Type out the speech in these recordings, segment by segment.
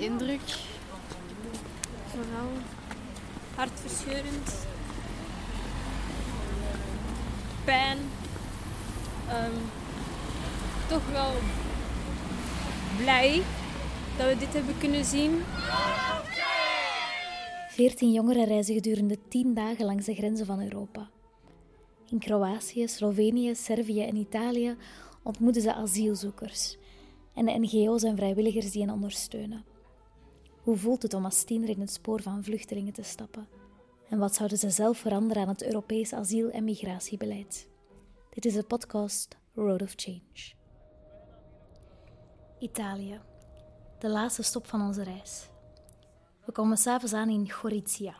indruk. Vooral hartverscheurend. Pijn. Ehm, toch wel blij dat we dit hebben kunnen zien. Veertien jongeren reizen gedurende tien dagen langs de grenzen van Europa. In Kroatië, Slovenië, Servië en Italië ontmoeten ze asielzoekers en de NGO's en vrijwilligers die hen ondersteunen. Hoe voelt het om als tiener in het spoor van vluchtelingen te stappen? En wat zouden ze zelf veranderen aan het Europees asiel- en migratiebeleid? Dit is de podcast Road of Change. Italië, de laatste stop van onze reis. We komen s'avonds aan in Gorizia,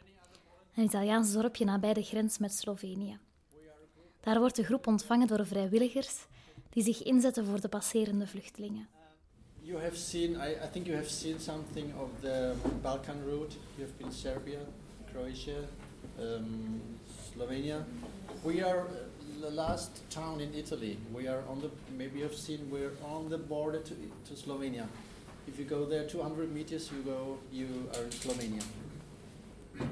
een Italiaans dorpje nabij de grens met Slovenië. Daar wordt de groep ontvangen door vrijwilligers die zich inzetten voor de passerende vluchtelingen. You have seen, I, I think you have seen something of the Balkan route. You have been Serbia, Croatia, um, Slovenia. We are uh, the last town in Italy. We are on the, maybe you have seen, we're on the border to, to Slovenia. If you go there 200 meters, you go, you are in Slovenia.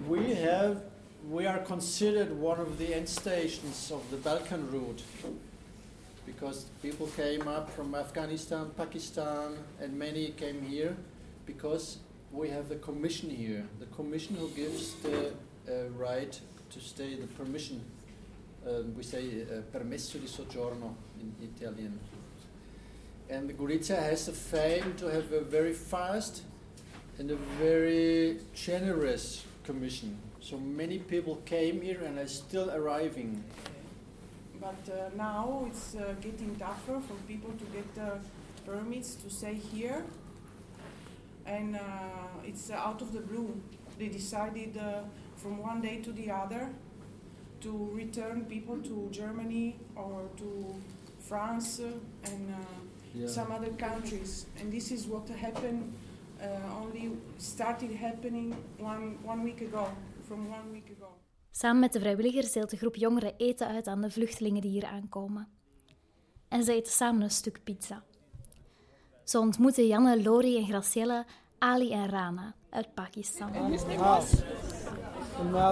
We have, we are considered one of the end stations of the Balkan route because people came up from Afghanistan, Pakistan, and many came here because we have the commission here. The commission who gives the uh, right to stay, the permission. Um, we say uh, permesso di soggiorno in Italian. And Gorizia has the fame to have a very fast and a very generous commission. So many people came here and are still arriving. But uh, now it's uh, getting tougher for people to get uh, permits to stay here. And uh, it's out of the blue. They decided uh, from one day to the other to return people to Germany or to France and uh, Yeah. some other countries. And this is what happened, uh, only started happening one, one week ago, from one week ago. Samen met de vrijwilligers deelt de groep jongeren eten uit aan de vluchtelingen die hier aankomen. En ze eten samen een stuk pizza. Ze ontmoeten Janne, Lori en Graciela, Ali en Rana uit Pakistan.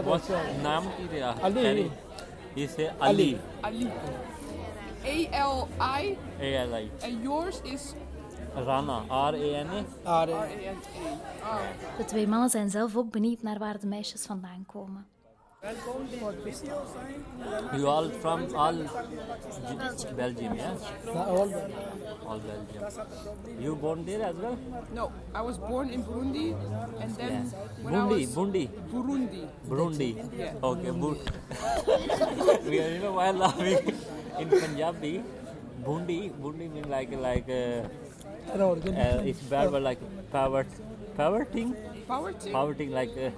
What's naam kya? Ali. Say Ali. Ali. A-L-I, A L I. and yours is Rana. R A N A. R-A-N-A. Oh. De twee mannen zijn zelf ook benieuwd naar waar de meisjes vandaan komen. You all from all Belgium, yeah? All Belgium. You born there as well? No, I was born in Burundi, and then Yeah. when I Burundi, was Burundi, Burundi. Burundi. Yeah. Okay, Bur. we are, you know, while laughing in Punjabi, Bundi, Bundi means like like uh, uh, it's Berber like power, power thing, Poverty. power thing like uh,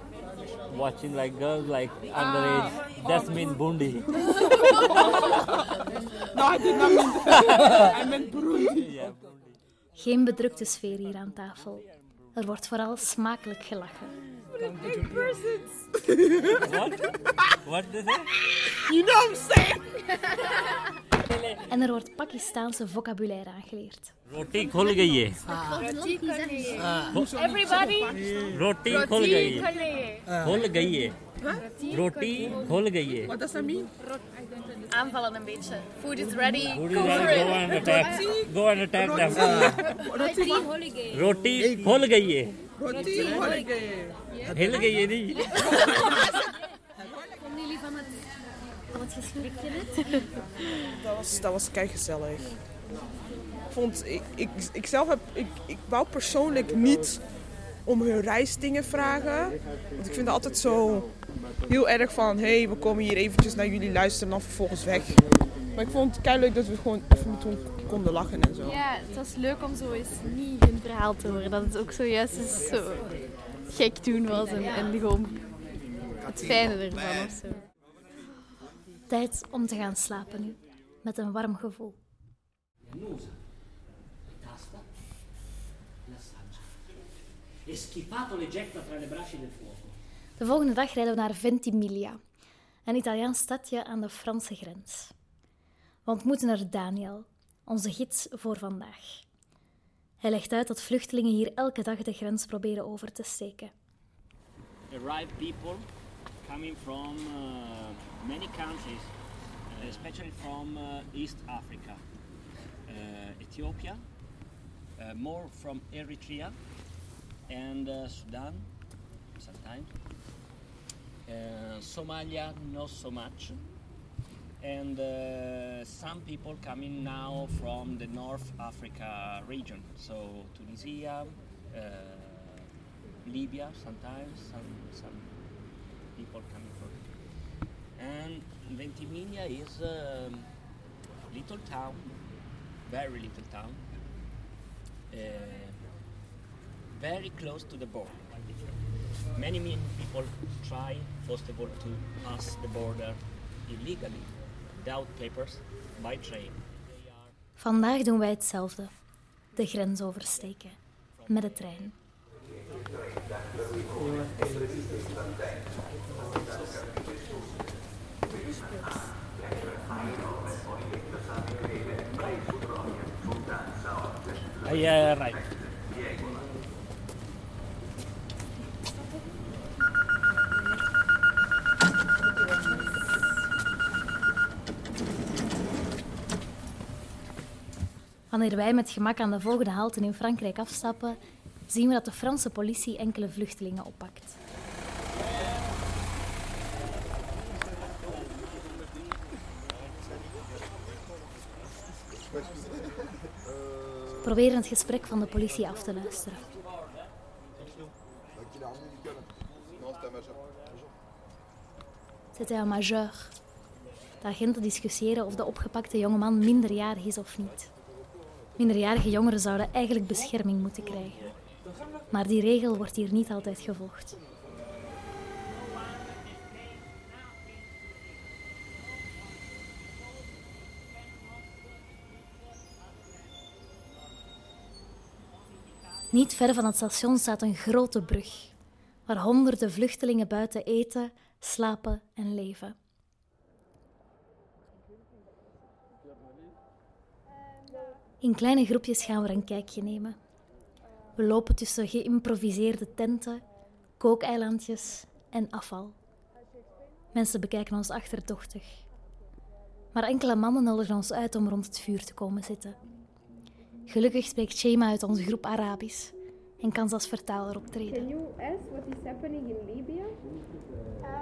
watching like girls like underage. That's mean Bundi. No, I did not mean that. I meant Burundi. yeah, Burundi. Geen bedrukte sfeer hier aan tafel. Er wordt vooral smakelijk gelachen. What? What they say? You know what I'm saying? en er wordt Pakistaanse vocabulaire aangeleerd. Roti khol ah. Everybody. Roti khol gayi Khol gayi Roti khol What does that mean? Aanvallen een beetje. Food is ready. Go on and attack. Go and attack them. Roti ah. khol gayi Roti khol gayi Roti khol van het gesprekje net? Dat was, dat was gezellig. Ik vond, ik, ik, ik zelf heb, ik, ik wou persoonlijk niet om hun reisdingen vragen. Want ik vind het altijd zo heel erg van, hé, hey, we komen hier eventjes naar jullie luisteren en dan vervolgens weg. Maar ik vond het leuk dat we gewoon even met hun konden lachen en zo. Ja, het was leuk om zo eens niet hun verhaal te horen. Dat het ook zojuist eens zo gek doen was en, en gewoon het fijne ervan of zo. Tijd om te gaan slapen nu, met een warm gevoel. De volgende dag rijden we naar Ventimiglia, een Italiaans stadje aan de Franse grens. We ontmoeten er Daniel, onze gids voor vandaag. Hij legt uit dat vluchtelingen hier elke dag de grens proberen over te steken. arrive people coming from uh, many countries, uh, especially from uh, East Africa, Ethiopia, more from Eritrea and Sudan sometimes. Somalia, not so much. And uh, some people coming now from the North Africa region, so Tunisia, uh, Libya sometimes, some, some people coming from. And Ventimiglia is a little town, very little town, uh, very close to the border. Many, many people try, first of all, to pass the border illegally, without papers, by train. Vandaag doen wij hetzelfde: de grens oversteken met de trein. Right. Wanneer wij met gemak aan de volgende halte in Frankrijk afstappen, zien we dat de Franse politie enkele vluchtelingen oppakt. Proberen het gesprek van de politie af te luisteren. C'était un majeur. De agenten discussiëren of de opgepakte jongeman minderjarig is of niet. Minderjarige jongeren zouden eigenlijk bescherming moeten krijgen. Maar die regel wordt hier niet altijd gevolgd. Niet ver van het station staat een grote brug, waar honderden vluchtelingen buiten eten, slapen en leven. In kleine groepjes gaan we een kijkje nemen. We lopen tussen geïmproviseerde tenten, kookeilandjes en afval. Mensen bekijken ons achterdochtig. Maar enkele mannen nodigen ons uit om rond het vuur te komen zitten. Gelukkig spreekt Shema uit onze groep Arabisch en kan ze als vertaler optreden. Can you ask what is happening in Libya? Uh,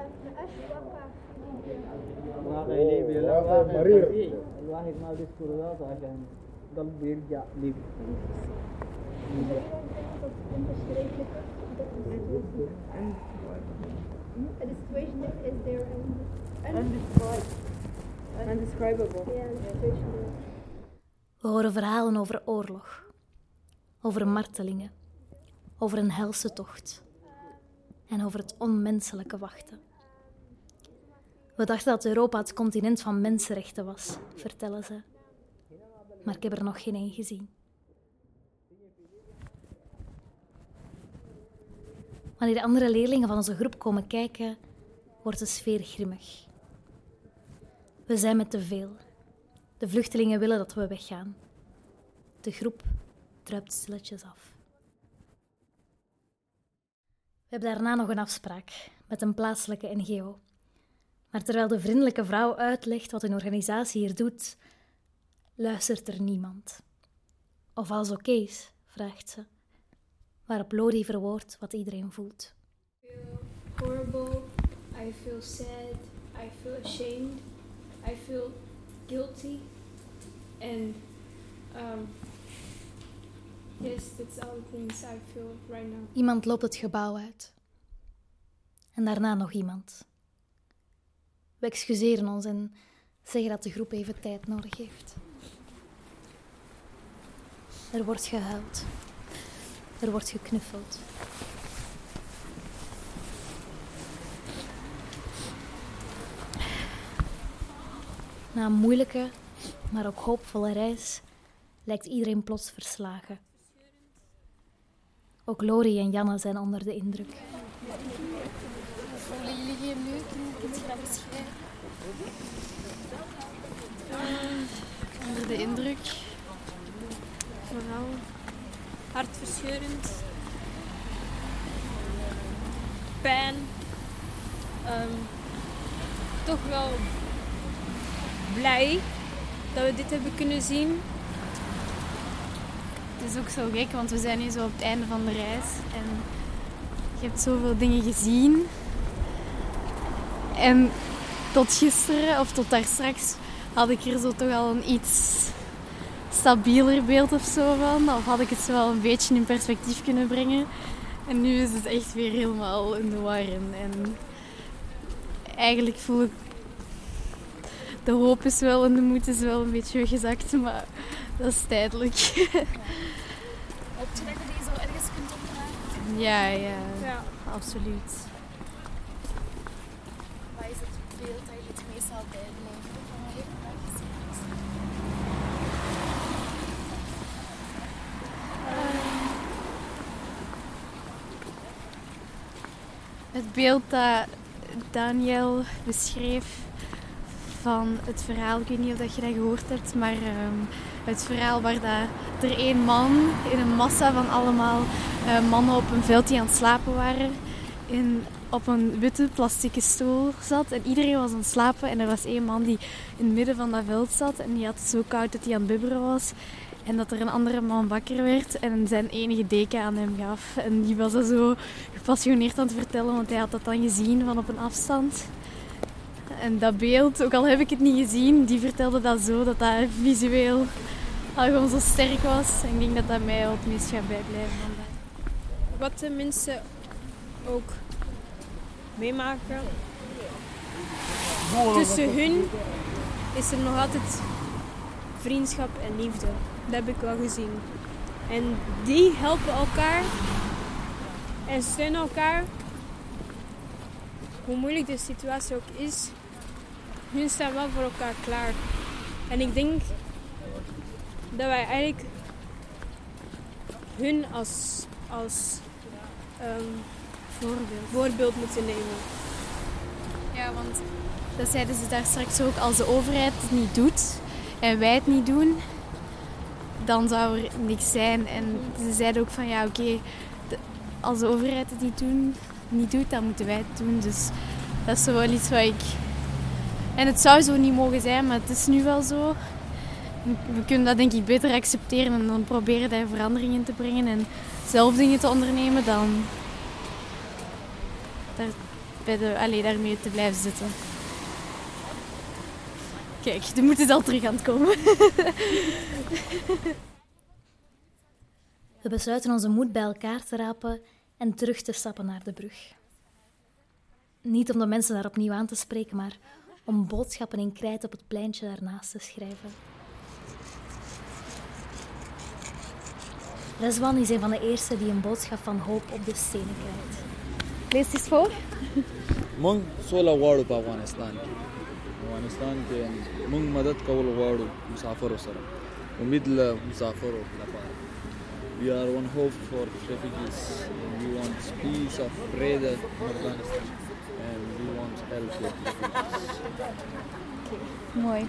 Situation is there and. We horen verhalen over oorlog, over martelingen, over een helse tocht en over het onmenselijke wachten. We dachten dat Europa het continent van mensenrechten was, vertellen ze. Maar ik heb er nog geen een gezien. Wanneer de andere leerlingen van onze groep komen kijken, wordt de sfeer grimmig. We zijn met te veel. De vluchtelingen willen dat we weggaan. De groep druipt stilletjes af. We hebben daarna nog een afspraak met een plaatselijke NGO. Maar terwijl de vriendelijke vrouw uitlegt wat hun organisatie hier doet, luistert er niemand. Of alles oké is, vraagt ze. Waarop Lori verwoordt wat iedereen voelt. horrible. I feel sad. I feel ashamed. I feel guilty. And um, yes, that's all the things I feel right now. Iemand loopt het gebouw uit. En daarna nog iemand. We excuseren ons en zeggen dat de groep even tijd nodig heeft. Er wordt gehuild. Er wordt geknuffeld. Na een moeilijke, maar ook hoopvolle reis lijkt iedereen plots verslagen. Ook Lori en Janne zijn onder de indruk. Voelen jullie je nu? Je? Eh, onder de indruk. Vooral hartverscheurend. Pijn. Ehm, toch wel blij dat we dit hebben kunnen zien. Het is ook zo gek, want we zijn nu zo op het einde van de reis. En je hebt zoveel dingen gezien. En tot gisteren, of tot daar straks, had ik hier zo toch al een iets stabieler beeld of zo van. Of had ik het zo wel een beetje in perspectief kunnen brengen. En nu is het echt weer helemaal in de war. En, en eigenlijk voel ik... De hoop is wel en de moed is wel een beetje weggezakt, maar dat is tijdelijk. Hoop je dat je die zo ergens kunt opdragen? Ja, ja, Ja. absoluut. Wat is het beeld dat je het meest zal bijblijven van wat je vandaag gezien hebt? Het beeld dat Daniel beschreef van het verhaal, ik weet niet of dat je dat gehoord hebt, maar ehm, het verhaal waar dat er één man in een massa van allemaal eh, mannen op een veld die aan het slapen waren, in, op een witte plastieke stoel zat en iedereen was aan het slapen en er was één man die in het midden van dat veld zat en die had het zo koud dat hij aan het bibberen was. En dat er een andere man wakker werd en zijn enige deken aan hem gaf. En die was dat zo gepassioneerd aan het vertellen, want hij had dat dan gezien van op een afstand. En dat beeld, ook al heb ik het niet gezien, die vertelde dat zo, dat dat visueel al gewoon zo sterk was. En ik denk dat dat mij wel het meest gaat bijblijven vandaag. Wat de mensen ook meemaken. Tussen hun is er nog altijd vriendschap en liefde. Dat heb ik wel gezien. En die helpen elkaar en steunen elkaar. Hoe moeilijk de situatie ook is, hun staan wel voor elkaar klaar. En ik denk dat wij eigenlijk hun als, als ehm, Voorbeeld. voorbeeld moeten nemen. Ja, want dat zeiden ze daar straks ook. Als de overheid het niet doet en wij het niet doen, dan zou er niks zijn. En ze zeiden ook van ja, oké, als de overheid het niet, doen, niet doet, dan moeten wij het doen. Dus dat is wel iets wat ik. En het zou zo niet mogen zijn, maar het is nu wel zo. We kunnen dat denk ik beter accepteren en dan proberen daar verandering in te brengen en zelf dingen te ondernemen dan daar, bij de, daarmee te blijven zitten. Kijk, de moed is al terug aan het komen. We besluiten onze moed bij elkaar te rapen en terug te stappen naar de brug. Niet om de mensen daar opnieuw aan te spreken, maar om boodschappen in krijt op het pleintje daarnaast te schrijven. Reswan is een van de eerste die een boodschap van hoop op de stenen krijgt. Lees eens voor. Mong sola war op Afghanistan. افغانستان کې موږ مدد کول غواړو مسافرو سره امید له مسافرو لپاره We are one hope for refugees and we want peace of brother in Afghanistan and we want help with refugees. Mooi.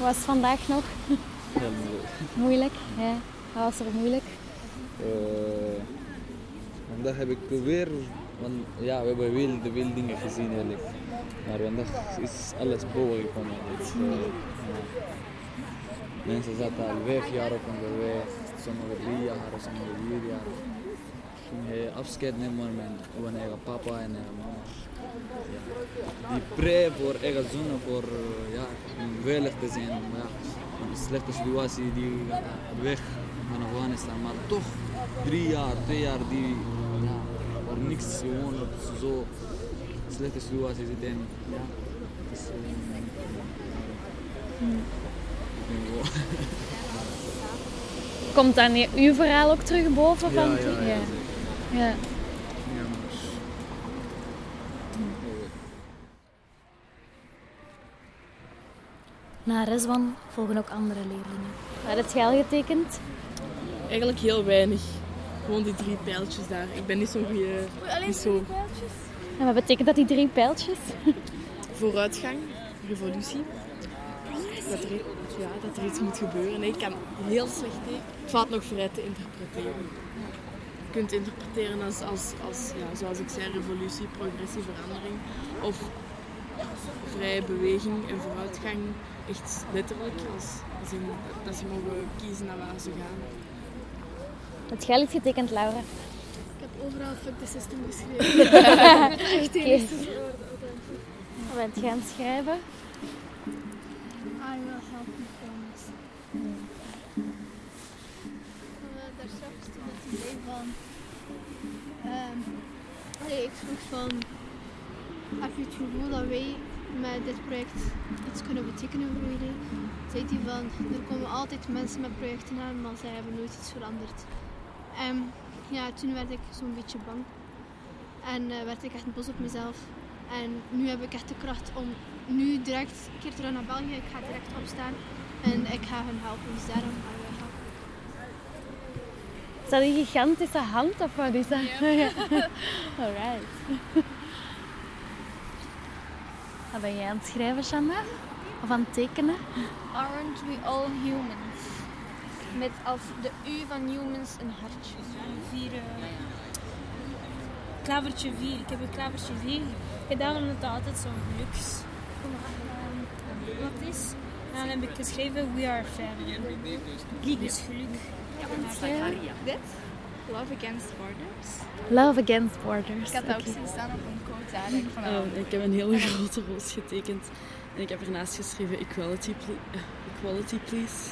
Was het vandaag nog Heel moeilijk. moeilijk? Ja. Wat was er moeilijk? Eh, vandaag heb ik weer, want ja, we hebben veel, de veel dingen gezien eigenlijk. Maar vandaag is alles boven gekomen. Dus, eh. Mensen zaten al vijf jaar op onderweg, sommigen drie jaar, sommigen vier jaar. Ging hij afscheid nemen met mijn eigen papa en eigen mama. Ja. Die pre voor eigen zonen, voor eh, ja, veilig te zijn. Maar ja, een slechte situatie, die weg van Afghanistan. Maar toch, drie jaar, twee jaar, die niks gewoon op zo slechte situatie zitten. En, ja, het is. Ja. Komt dan uw verhaal ook terug boven? Van Ja, ja, ja, ja. ja. Ja, maar... Na Rezwan volgen ook andere leerlingen. Wat heb jij al getekend? Eigenlijk heel weinig. Gewoon die drie pijltjes daar. Ik ben niet zo'n goede... Niet zo En wat betekent dat, die drie pijltjes? vooruitgang, revolutie. dat er, ja, dat er iets moet gebeuren. Nee, ik kan heel slecht tegen. Het valt nog vrij te interpreteren. Je kunt interpreteren als, als, als ja, zoals ik zei, revolutie, progressie, verandering. Of vrije beweging en vooruitgang. Echt letterlijk, als, als in, dat ze mogen kiezen naar waar ze gaan. Het iets getekend, Laura? Ik heb overal fuck the system geschreven. Echt woorden. Wat bent het schrijven? I will help you promise. Uh, daar straks toen het idee van. ehm allee, ik vroeg van. Heb je het gevoel dat wij met dit project iets kunnen betekenen voor jullie? Zei hij van. Er komen altijd mensen met projecten aan, maar zij hebben nooit iets veranderd. En ja, toen werd ik zo'n beetje bang. En eh, werd ik echt boos op mezelf. En nu heb ik echt de kracht om nu direct een keer terug naar België. Ik ga direct opstaan en ik ga hen helpen. Dus daarom gaan we helpen. Is dat een gigantische hand of wat is dat? Ja. Alright. Wat ben jij aan het schrijven, Shanna? Of aan het tekenen? Aren't we all humans? Met als de U van humans een hartje. Vier, eh, klavertje 4. Ik heb een klavertje 4 gedaan omdat het altijd zo'n geluks ehm, wat is. En dan heb ik geschreven We are family. Dus geluk. Dit? Love Against Borders. Love Against Borders. Ik had dat ook zien staan op een quote eigenlijk van Eh, ik heb een hele grote roos getekend. En ik heb ernaast geschreven equality, ple- eh, equality please.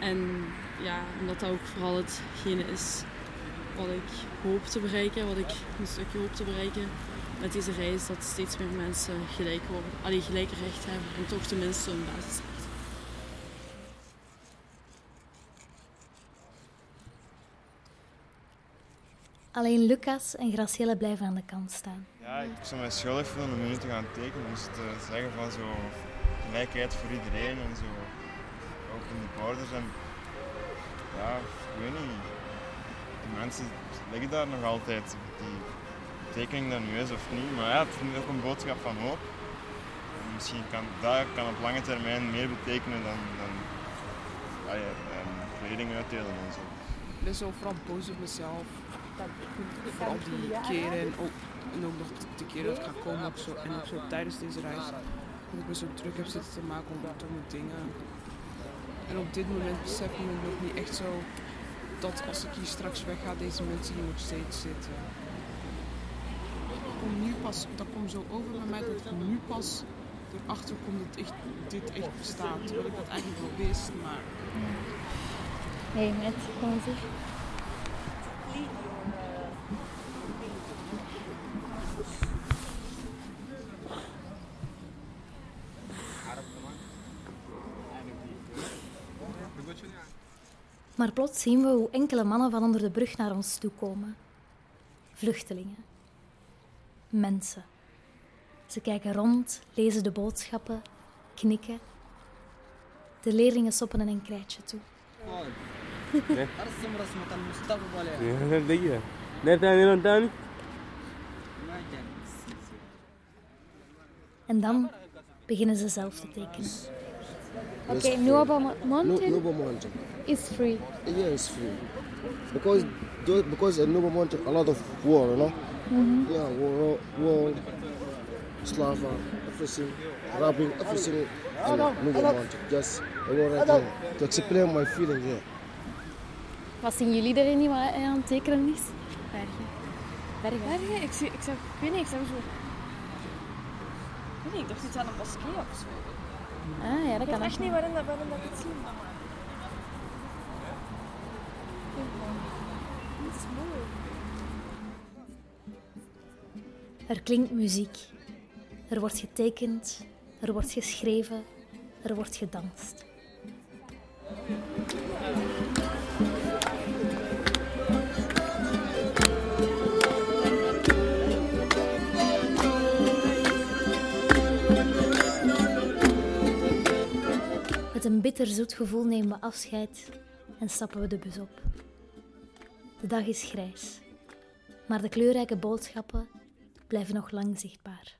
En ja, omdat dat ook vooral hetgene is wat ik hoop te bereiken, wat ik een stukje hoop te bereiken met deze reis, dat steeds meer mensen gelijk worden, allee, gelijke recht hebben en toch tenminste een basisrecht. Alleen Lucas en Gracielle blijven aan de kant staan. Ja, ik zou mij schuldig voelen om nu te gaan tekenen. Dus te zeggen van zo gelijkheid voor iedereen en zo. Ook in de borders. En ja, ik weet niet. Die mensen liggen daar nog altijd. Die tekening dat nu is of niet. Maar ja, het is ook een boodschap van hoop. En misschien kan dat kan op lange termijn meer betekenen dan, dan ah ja, ehm, kleding uitdelen en zo. Ik ben zo vooral boos op mezelf. Voor al die keren en ook, en nog de keren dat ik ga komen zo, en ook zo tijdens deze reis. Dat ik me zo druk heb zitten te maken om domme dingen. En op dit moment besef ik me nog niet echt zo dat als ik hier straks wegga, deze mensen hier nog steeds zitten. Nu pas, dat komt zo over bij mij dat ik nu pas erachter kom dat echt, dit echt bestaat. Terwijl ik dat eigenlijk wel wist, maar hey, met, kom eens hier. Maar plots zien we hoe enkele mannen van onder de brug naar ons toe komen. Vluchtelingen. Mensen. Ze kijken rond, lezen de boodschappen, knikken. De leerlingen soppen een krijtje toe. En dan beginnen ze zelf te tekenen. Free. Nuova Mo- Mountain Nu- Nuova Mountain. is free. Yeah, it's free. Because because in Nuova Mountain a lot of war, you know. Mhm. Yeah, war, war, slava, everything, robbing, everything in Nuova Mountain. Just I want to explain my feeling here. Wat zien jullie erin niet wat hij aan het tekenen is? Bergen. Bergen? Bergen? Ik, zie- ik, zag, ik weet niet, ik zag zo... Ik weet niet, ik dacht iets aan een moskee of zo. Ah ja, dat ik kan weet echt niet waarin, dat- waarin dat ik het zie. Het is mooi. Er klinkt muziek. Er wordt getekend. Er wordt geschreven. Er wordt gedanst. Bitterzoet gevoel nemen we afscheid en stappen we de bus op. De dag is grijs, maar de kleurrijke boodschappen blijven nog lang zichtbaar.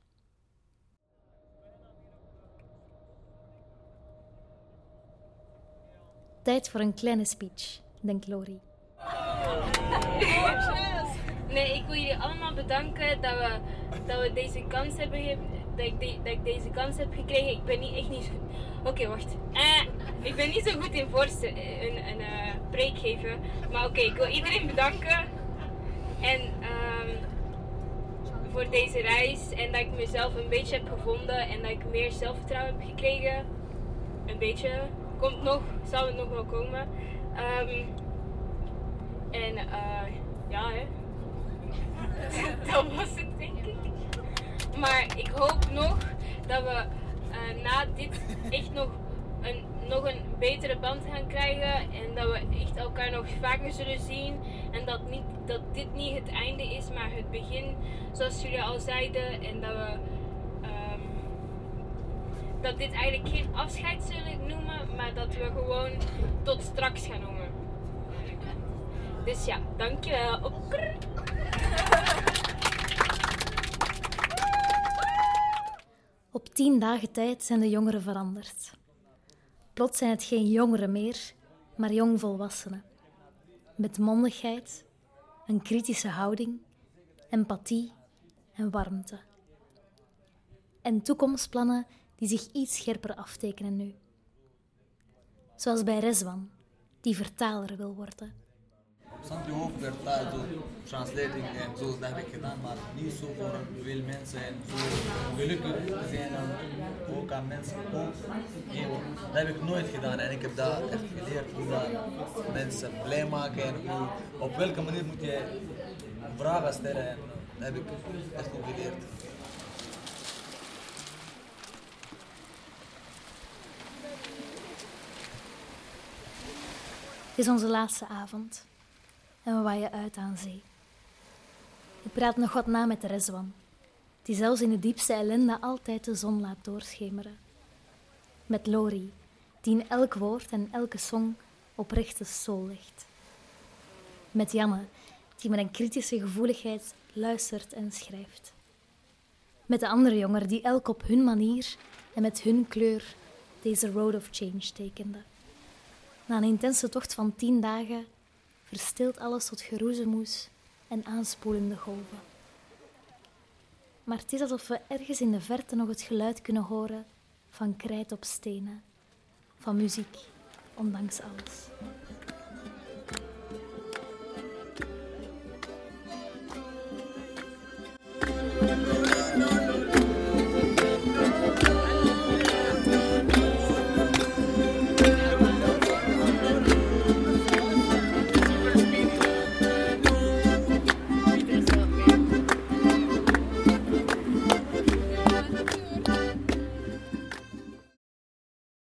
tijd voor een kleine speech, denkt Lori. Nee, ik wil jullie allemaal bedanken dat we, dat we deze kans hebben dat ik, dat ik deze kans heb gekregen. Ik ben niet echt niet Oké, wacht. Eh, ik ben niet zo goed in voorste, een, een eh, preek geven. Maar oké, ik wil iedereen bedanken. En ehm, voor deze reis. En dat ik mezelf een beetje heb gevonden. En dat ik meer zelfvertrouwen heb gekregen. Een beetje. Komt nog, zal het nog wel komen. Ehm, en eh, ja, hè. dat was het, denk ik. Maar ik hoop nog dat we eh, na dit echt nog een, nog een betere band gaan krijgen. En dat we echt elkaar nog vaker zullen zien. En dat, niet, dat dit niet het einde is, maar het begin, zoals jullie al zeiden. En dat we. ehm, dat dit eigenlijk geen afscheid zullen noemen, maar dat we gewoon tot straks gaan noemen. Dus ja, dankjewel. Op tien dagen tijd zijn de jongeren veranderd. Plots zijn het geen jongeren meer, maar jongvolwassenen. Met mondigheid, een kritische houding, empathie en warmte. En toekomstplannen die zich iets scherper aftekenen nu. Zoals bij Rezwan, die vertaler wil worden. Something hope werd zo translating en zo, dat heb ik gedaan, maar niet zo voor veel mensen en zo gelukkig zijn en ook aan mensen ook. Dat heb ik nooit gedaan en ik heb dat echt geleerd hoe mensen blij maken en hoe, op welke manier moet je vragen stellen en dat heb ik echt goed geleerd. Het is onze laatste avond en we waaien uit aan zee. Ik praat nog wat na met de Rezwan, die zelfs in de diepste ellende altijd de zon laat doorschemeren. Met Lori, die in elk woord en elke song oprechte soul legt. Met Janne, die met een kritische gevoeligheid luistert en schrijft. Met de andere jongeren die elk op hun manier en met hun kleur deze road of change tekenden. Na een intense tocht van tien dagen verstilt alles tot geroezemoes en aanspoelende golven. Maar het is alsof we ergens in de verte nog het geluid kunnen horen van krijt op stenen, van muziek, ondanks alles.